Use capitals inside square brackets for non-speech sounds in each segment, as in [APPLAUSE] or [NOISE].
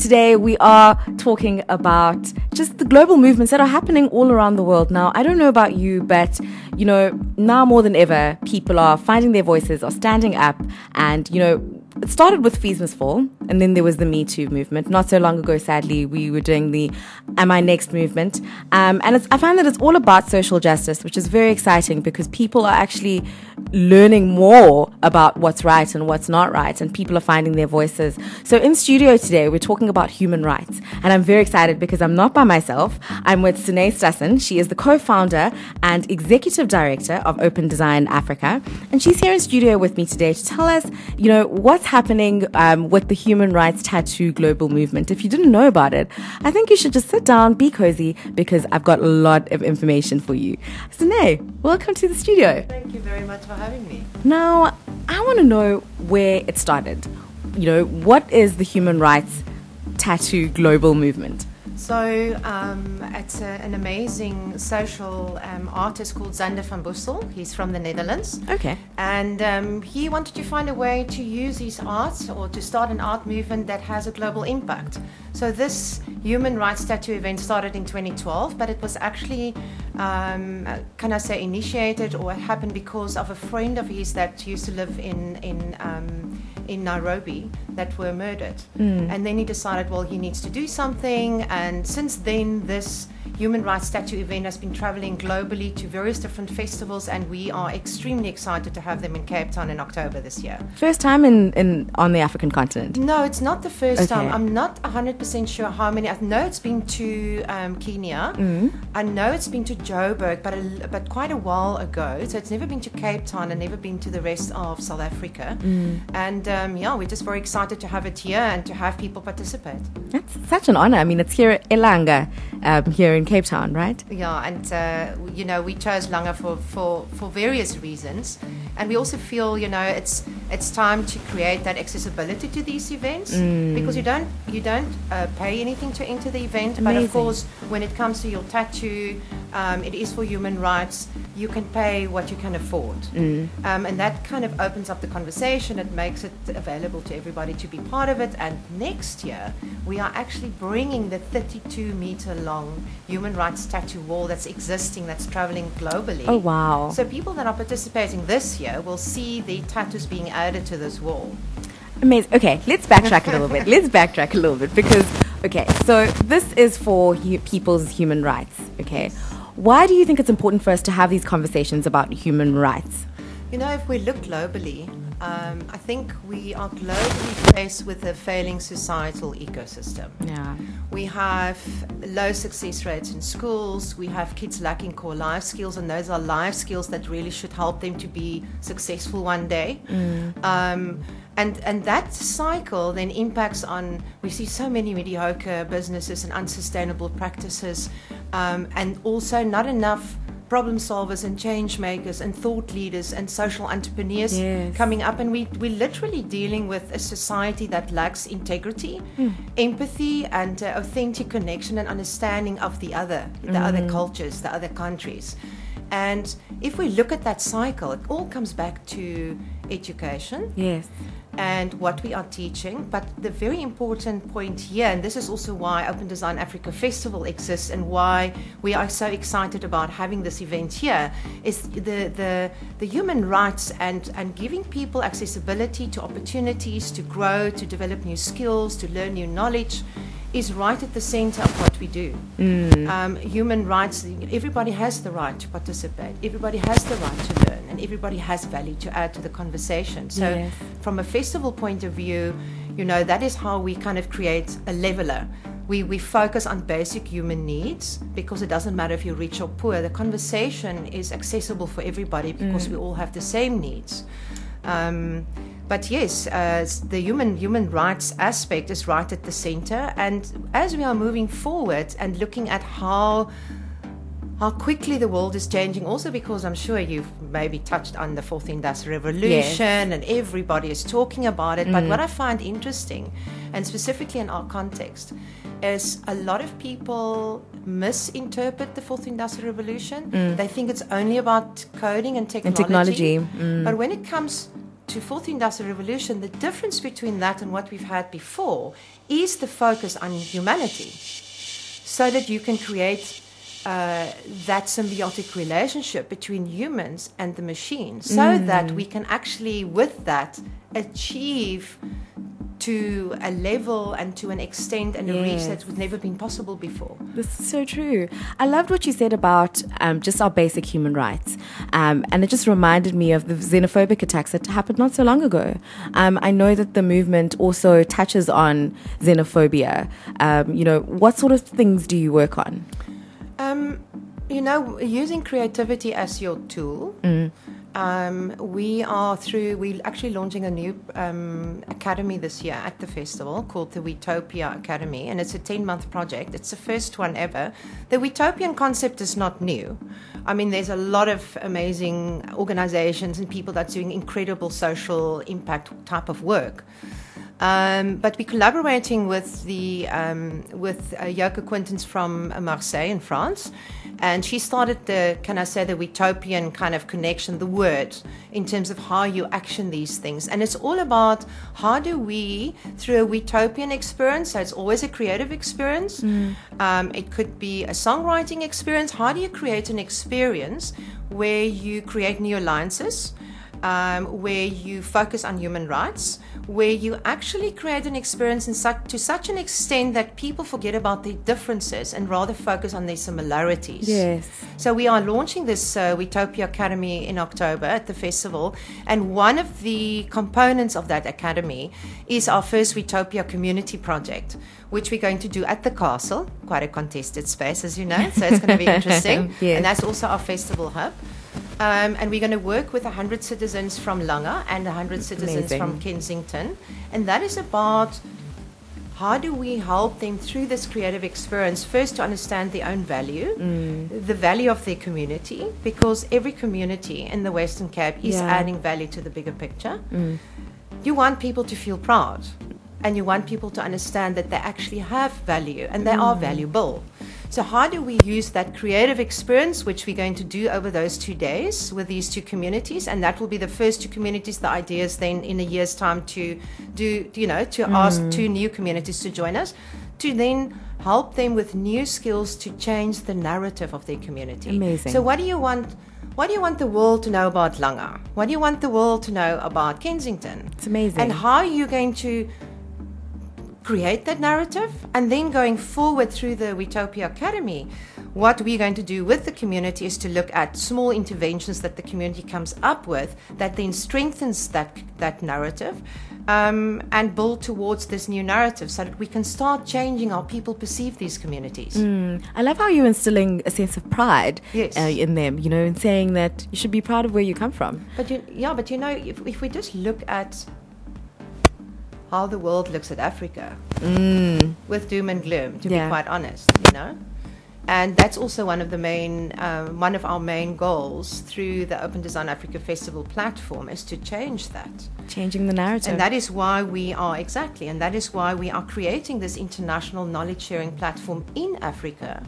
today we are talking about just the global movements that are happening all around the world. Now, I don't know about you, but you know, now more than ever, people are finding their voices, are standing up, and you know, it started with Fees Fall, and then there was the Me Too movement. Not so long ago, sadly, we were doing the Am I Next movement. Um, and I find that it's all about social justice, which is very exciting because people are actually learning more about what's right and what's not right, and people are finding their voices. So in studio today, we're talking about human rights, and I'm very excited because I'm not by myself. I'm with Sine Stassen. She is the co-founder and executive director of Open Design Afrika, and she's here in studio with me today to tell us, you know, what's happening um, with the human rights tattoo global movement. If you didn't know about it, I think you should just sit down, be cozy, because I've got a lot of information for you. Sine, welcome to the studio. Thank you very much for having me. Now, I want to know where it started. You know, what is the human rights tattoo global movement? So um, it's a, an amazing social um, artist called Sander van Bussel. He's from the Netherlands. Okay. And um, he wanted to find a way to use his art or to start an art movement that has a global impact. So this human rights tattoo event started in 2012, but it was actually, um, can I say, initiated or happened because of a friend of his that used to live in in um, in Nairobi that were murdered. Mm. And then he decided, well, he needs to do something. And since then, this human rights tattoo event has been traveling globally to various different festivals, and we are extremely excited to have them in Cape Town in October this year. First time in, in on the African continent? No, it's not the first okay. time. I'm not 100% sure how many. I know it's been to um, Kenya. Mm. I know it's been to Joburg, but, a, but quite a while ago. So it's never been to Cape Town and never been to the rest of South Africa. Mm. And um, yeah, we're just very excited to have it here and to have people participate. That's such an honor. I mean, it's here at Elanga, um, here in Cape Town, right? Yeah, and uh, you know we chose Langa for, for, for various reasons, and we also feel you know it's it's time to create that accessibility to these events mm. because you don't you don't uh, pay anything to enter the event, Amazing. but of course when it comes to your tattoo, um, it is for human rights. You can pay what you can afford, mm. um, and that kind of opens up the conversation. It makes it available to everybody to be part of it. And next year we are actually bringing the 32 meter long human rights tattoo wall that's existing, that's traveling globally. Oh, wow. So people that are participating this year will see the tattoos being added to this wall. Amazing. Okay, let's backtrack a little bit. Let's backtrack a little bit because, okay, so this is for hu- people's human rights, okay? Why do you think it's important for us to have these conversations about human rights? You know, if we look globally, um, I think we are globally faced with a failing societal ecosystem. Yeah. We have low success rates in schools. We have kids lacking core life skills, and those are life skills that really should help them to be successful one day. Mm. Um, and and that cycle then impacts on. We see so many mediocre businesses and unsustainable practices, um, and also not enough problem solvers and change makers and thought leaders and social entrepreneurs yes. coming up and we, we're literally dealing with a society that lacks integrity mm. empathy and uh, authentic connection and understanding of the other the mm. other cultures the other countries and if we look at that cycle it all comes back to education yes and what we are teaching. But the very important point here, and this is also why Open Design Afrika Festival exists and why we are so excited about having this event here, is the, the, the human rights and, and giving people accessibility to opportunities to grow, to develop new skills, to learn new knowledge is right at the center of what we do. Mm. Um, human rights, everybody has the right to participate, everybody has the right to learn, and everybody has value to add to the conversation. So, yes. from a festival point of view, you know, that is how we kind of create a leveler. We, we focus on basic human needs because it doesn't matter if you're rich or poor. The conversation is accessible for everybody because mm. we all have the same needs. Um, but yes, uh, the human human rights aspect is right at the center. And as we are moving forward and looking at how how quickly the world is changing, also because I'm sure you've maybe touched on the fourth industrial revolution yes. and everybody is talking about it. Mm. But what I find interesting, and specifically in our context, is a lot of people misinterpret the fourth industrial revolution. Mm. They think it's only about coding and technology. And technology. Mm. But when it comes to fourth industrial revolution, the difference between that and what we've had before is the focus on humanity, so that you can create uh, that symbiotic relationship between humans and the machine, so mm. that we can actually, with that, achieve to a level and to an extent and yes. a reach that's never been possible before. This is so true. I loved what you said about um, just our basic human rights. Um, and it just reminded me of the xenophobic attacks that happened not so long ago. Um, I know that the movement also touches on xenophobia. Um, you know, what sort of things do you work on? Um, you know, using creativity as your tool. Mm um, we are through, we're actually launching a new um, academy this year at the festival called the Wetopia Academy, and it's a 10 month project. It's the first one ever. The Wetopian concept is not new. I mean, there's a lot of amazing organizations and people that's doing incredible social impact type of work. Um, but we're collaborating with the um, with uh, Joke Quintens from Marseille in France, and she started the can I say the utopian kind of connection, the word in terms of how you action these things, and it's all about how do we through a utopian experience. So it's always a creative experience. Mm. Um, it could be a songwriting experience. How do you create an experience where you create new alliances? Um, where you focus on human rights, where you actually create an experience such, to such an extent that people forget about their differences and rather focus on their similarities. Yes. So we are launching this uh, Wetopia Academy in October at the festival, and one of the components of that academy is our first Utopia community project, which we're going to do at the castle, quite a contested space, as you know. So it's going to be [LAUGHS] interesting, yes. and that's also our festival hub. Um, and we're going to work with 100 citizens from Langa and 100 citizens Amazing. from Kensington. And that is about how do we help them through this creative experience first to understand their own value, mm. the value of their community, because every community in the Western Cape is yeah. adding value to the bigger picture. Mm. You want people to feel proud and you want people to understand that they actually have value and they mm. are valuable. So, how do we use that creative experience, which we're going to do over those two days with these two communities? And that will be the first two communities. The idea is then in a year's time to do, you know, to mm. ask two new communities to join us, to then help them with new skills to change the narrative of their community. Amazing. So, what do you want? What do you want the world to know about Langa? What do you want the world to know about Kensington? It's amazing. And how are you going to create that narrative and then going forward through the Wetopia Academy what we're going to do with the community is to look at small interventions that the community comes up with that then strengthens that that narrative um, and build towards this new narrative so that we can start changing how people perceive these communities. Mm. I love how you're instilling a sense of pride yes. uh, in them, you know, and saying that you should be proud of where you come from. But you, yeah, but you know, if, if we just look at how the world looks at Africa mm. with doom and gloom, to yeah. be quite honest, you know. And that's also one of the main, uh, one of our main goals through the Open Design Afrika Festival platform is to change that. Changing the narrative. And that is why we are, exactly, and that is why we are creating this international knowledge sharing platform in Africa,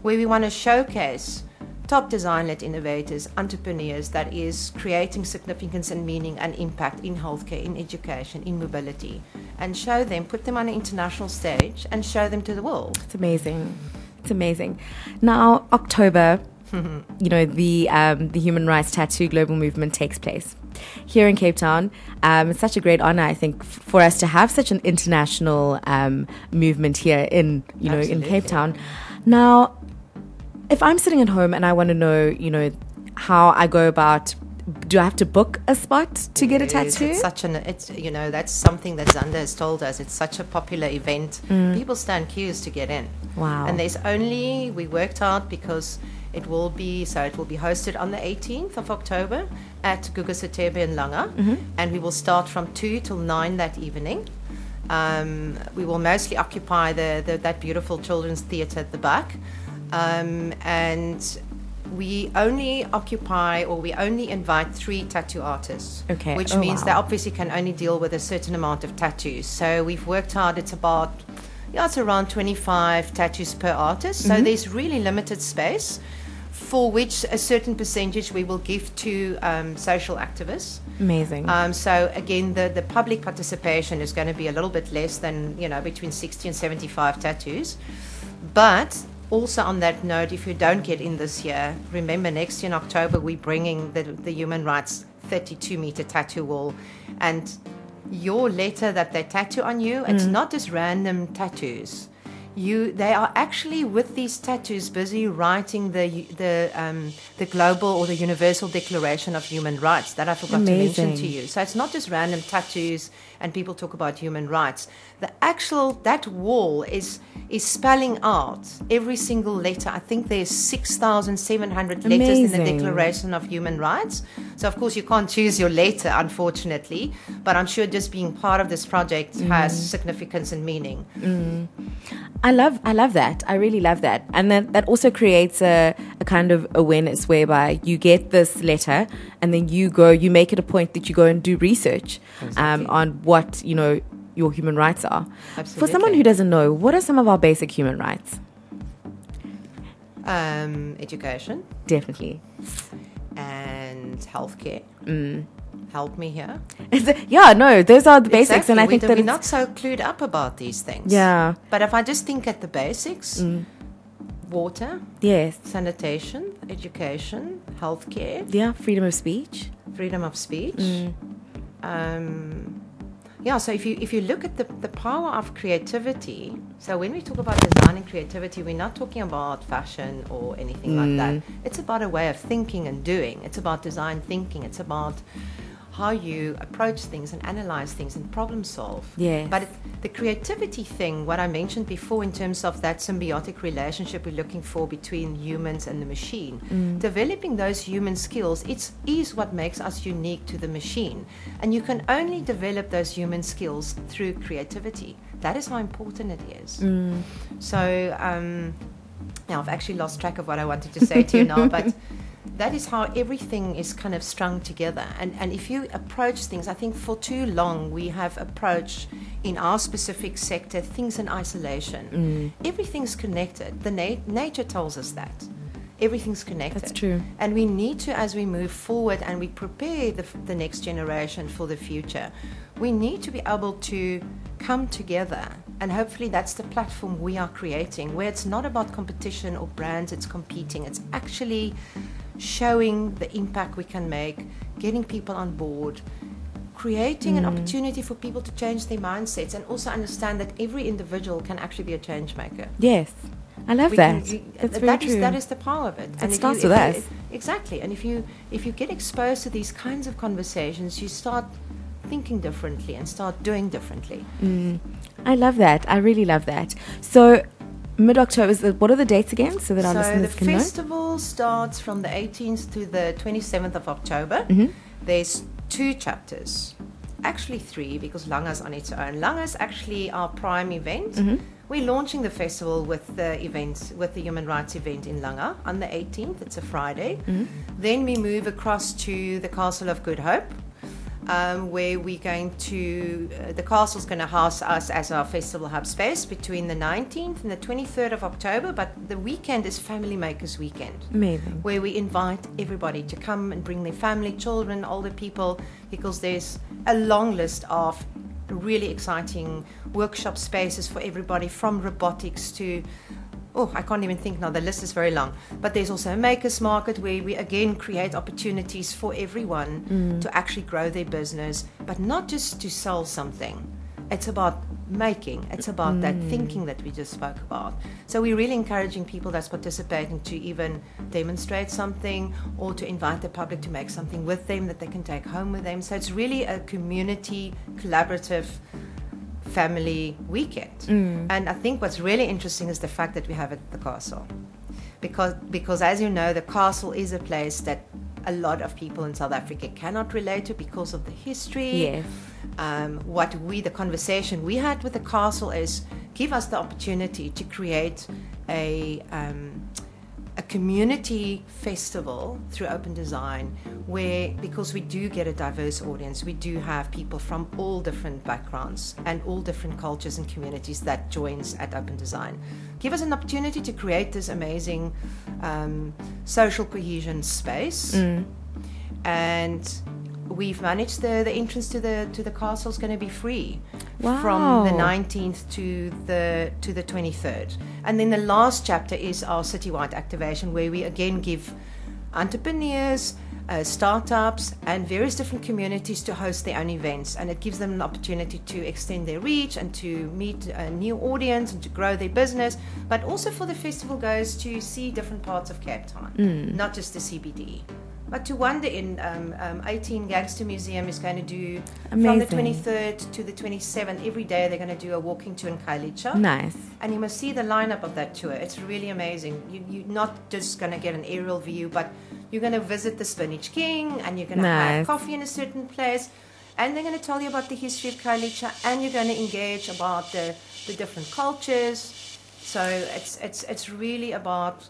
where we want to showcase top design led innovators, entrepreneurs that is creating significance and meaning and impact in healthcare, in education, in mobility, and show them, put them on an international stage and show them to the world. It's amazing. It's amazing. Now, October, [LAUGHS] you know, the, um, the Human Rights Tattoo Global Movement takes place here in Cape Town. Um, it's such a great honor, I think, f- for us to have such an international um, movement here in, you know, Absolutely. in Cape Town. Now, if I'm sitting at home and I want to know, you know, how I go about do I have to book a spot to get a tattoo? It's such an it's you know that's something that Sander has told us. It's such a popular event. Mm. People stand queues to get in. Wow! And there's only we worked out because it will be so it will be hosted on the 18th of October at Guga S'thebe in Langa, mm-hmm. and we will start from two till nine that evening. Um, we will mostly occupy the, the that beautiful children's theatre at the back. Um, and we only occupy or we only invite three tattoo artists. Okay. Which oh, means wow. they obviously can only deal with a certain amount of tattoos. So we've worked hard, it's about, yeah, it's around 25 tattoos per artist. So mm-hmm. there's really limited space for which a certain percentage we will give to um, social activists. Amazing. Um, so again, the, the public participation is going to be a little bit less than you know between 60 and 75 tattoos, but also on that note, if you don't get in this year, remember next year in October we're bringing the, the human rights 32 meter tattoo wall, and your letter that they tattoo on you, it's mm. not just random tattoos. You, they are actually with these tattoos busy writing the the um, the global or the universal declaration of human rights that I forgot to mention to you. So it's not just random tattoos and people talk about human rights. The actual that wall is is spelling out every single letter. I think there's six thousand seven hundred letters in the Declaration of Human Rights. So of course you can't choose your letter, unfortunately. But I'm sure just being part of this project Mm. has significance and meaning. I love I love that. I really love that. And then that also creates a, a kind of awareness whereby you get this letter and then you go you make it a point that you go and do research um, on what, you know, your human rights are. For someone who doesn't know, what are some of our basic human rights? Um, education Definitely. And healthcare. Mm. Help me here. yeah, no, those are the basics and I Exactly. think we, that we're not so clued up about these things. Yeah. But if I just think at the basics, Mm. water, yes. sanitation, education, healthcare, Yeah, freedom of speech. freedom of speech. Mm. Um, yeah, so if you if you look at the, the power of creativity, so when we talk about design and creativity, we're not talking about fashion or anything like that. Mm. It's about a way of thinking and doing. It's about design thinking. It's about how you approach things and analyze things and problem solve. Yeah. But it, the creativity thing, what I mentioned before in terms of that symbiotic relationship we're looking for between humans and the machine, Mm. developing those human skills, it's is what makes us unique to the machine. And you can only develop those human skills through creativity. That is how important it is. Mm. So, um, now I've actually lost track of what I wanted to say to you now, but [LAUGHS] that is how everything is kind of strung together. And, and if you approach things, I think for too long we have approached in our specific sector things in isolation. Mm. Everything's connected. The na- nature tells us that. Everything's connected. That's true. And we need to, as we move forward and we prepare the, the next generation for the future, we need to be able to come together. And hopefully, that's the platform we are creating, where it's not about competition or brands, it's competing. It's actually showing the impact we can make, getting people on board, creating an opportunity for people to change their mindsets, and also understand that every individual can actually be a change maker. Yes. I love We that. can- That's that very is- true. that is the power of it. It if starts you, with you- us. exactly. And if you if you get exposed to these kinds of conversations, you start thinking differently and start doing differently. Mm. I love that. I really love that. So, mid October, is the- what are the dates again so that our so the listeners can know? The festival starts from the 18th to the 27th of October. Mhm. There's two chapters. Actually, three because Langa's on its own. Langa's actually our prime event. Mhm. We're launching the festival with the event, with the human rights event in Langa on the 18th. It's a Friday. Mm-hmm. Then we move across to the Castle of Good Hope, um, where we're going to, uh, the castle's going to house us as our festival hub space between the 19th and the 23rd of October. But the weekend is Family Makers Weekend Amazing. where we invite everybody to come and bring their family, children, older people, because there's a long list of really exciting workshop spaces for everybody from robotics to oh i can't even think now. The list is very long. But there's also a makers market where we again create opportunities for everyone mm. to actually grow their business but not just to sell something. It's about making. It's about that mm. thinking that we just spoke about. So we're really encouraging people that's participating to even demonstrate something or to invite the public to make something with them that they can take home with them. So it's really a community collaborative family weekend. And i think what's really interesting is the fact that we have it at the castle. Because because as you know the castle is a place that a lot of people in south africa cannot relate to because of the history. Yes. um, what we the conversation we had with the castle is give us the opportunity to create a um, a community festival through open design where because we do get a diverse audience, we do have people from all different backgrounds and all different cultures and communities that joins at Open Design. Give us an opportunity to create this amazing um, social cohesion space, and we've managed the, the entrance to the to the castle is going to be free from the 19th to the to the 23rd and then the last chapter is our citywide activation where we again give entrepreneurs uh, startups and various different communities to host their own events and it gives them an opportunity to extend their reach and to meet a new audience and to grow their business but also for the festival goers to see different parts of cape town not just the cbd but to wander in um, um, 18 Gangster Museum is going to do from the 23rd to the 27th. Every day they're going to do a walking tour in Khayelitsha. Nice. And you must see the lineup of that tour. It's really amazing. You, you're not just going to get an aerial view, but you're going to visit the Spinach King and you're going to Nice. have coffee in a certain place. And they're going to tell you about the history of Khayelitsha and you're going to engage about the, the different cultures. So it's, it's, it's really about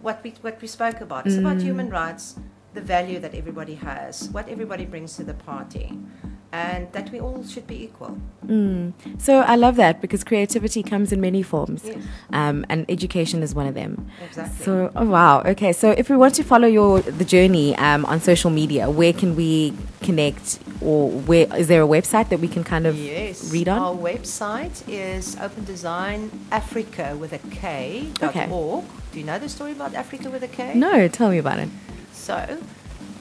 what we, what we spoke about. It's about mm. human rights, the value that everybody has, what everybody brings to the party, and that we all should be equal. So I love that because creativity comes in many forms, Yes. um, and education is one of them. Exactly. So, oh wow, okay. So if we want to follow your the journey um, on social media, where can we connect, or where is there a website that we can kind of Yes. read on? Our website is Open Design Afrika with a K dot Okay. org. Do you know the story about Africa with a K? No, tell me about it. So,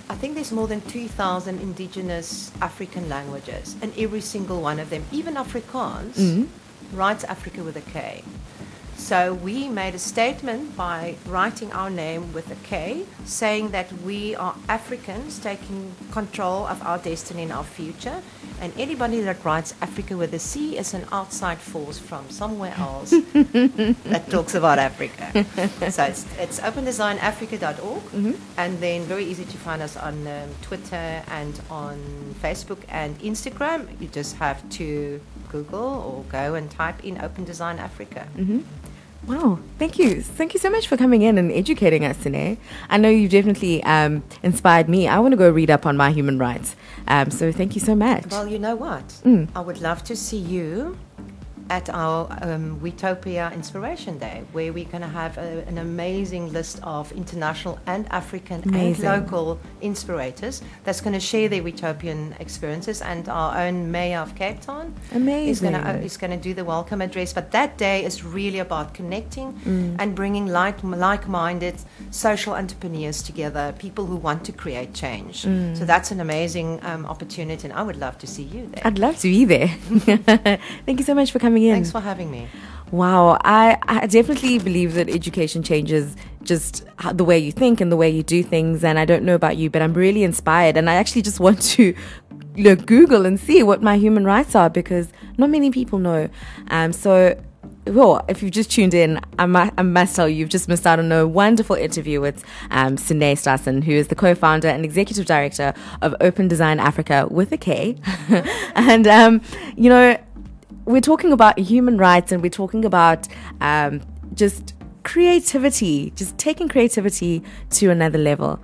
I think there's more than 2,000 indigenous African languages, and every single one of them, even Afrikaans, Mm-hmm. writes Africa with a K. So we made a statement by writing our name with a K, saying that we are Africans taking control of our destiny and our future. And anybody that writes Africa with a C is an outside force from somewhere else [LAUGHS] that talks about Africa. so it's, it's opendesignafrika.org, and then very easy to find us on um, Twitter and on Facebook and Instagram. You just have to Google or go and type in Open Design Afrika. Wow, thank you. Thank you so much for coming in and educating us today. I know you've definitely um, inspired me. I want to go read up on my human rights. Um, so thank you so much. Well, you know what? Mm. I would love to see you at our um, Inspiration Day, where we're going to have a, an amazing list of international and African Amazing. and local inspirators that's going to share their Wetopian experiences. And our own mayor of Cape Town is going to Amazing. is going to do the welcome address. But that day is really about connecting Mm. and bringing like like-minded social entrepreneurs together, people who want to create change. Mm. So that's an amazing um, opportunity, and I would love to see you there. I'd love to be there. [LAUGHS] thank you so much for coming in. Thanks for having me. Wow, I, I definitely believe that education changes just the way you think and the way you do things. And I don't know about you, but I'm really inspired. And I actually just want to you know, Google and see what my human rights are because not many people know. Um, so, well, if you've just tuned in, I, mu- I must tell you, you've just missed out on a wonderful interview with um, Sine Stassen, who is the co-founder and executive director of Open Design Afrika with a K. [LAUGHS] and, um, you know, we're talking about human rights and we're talking about um, just creativity, just taking creativity to another level.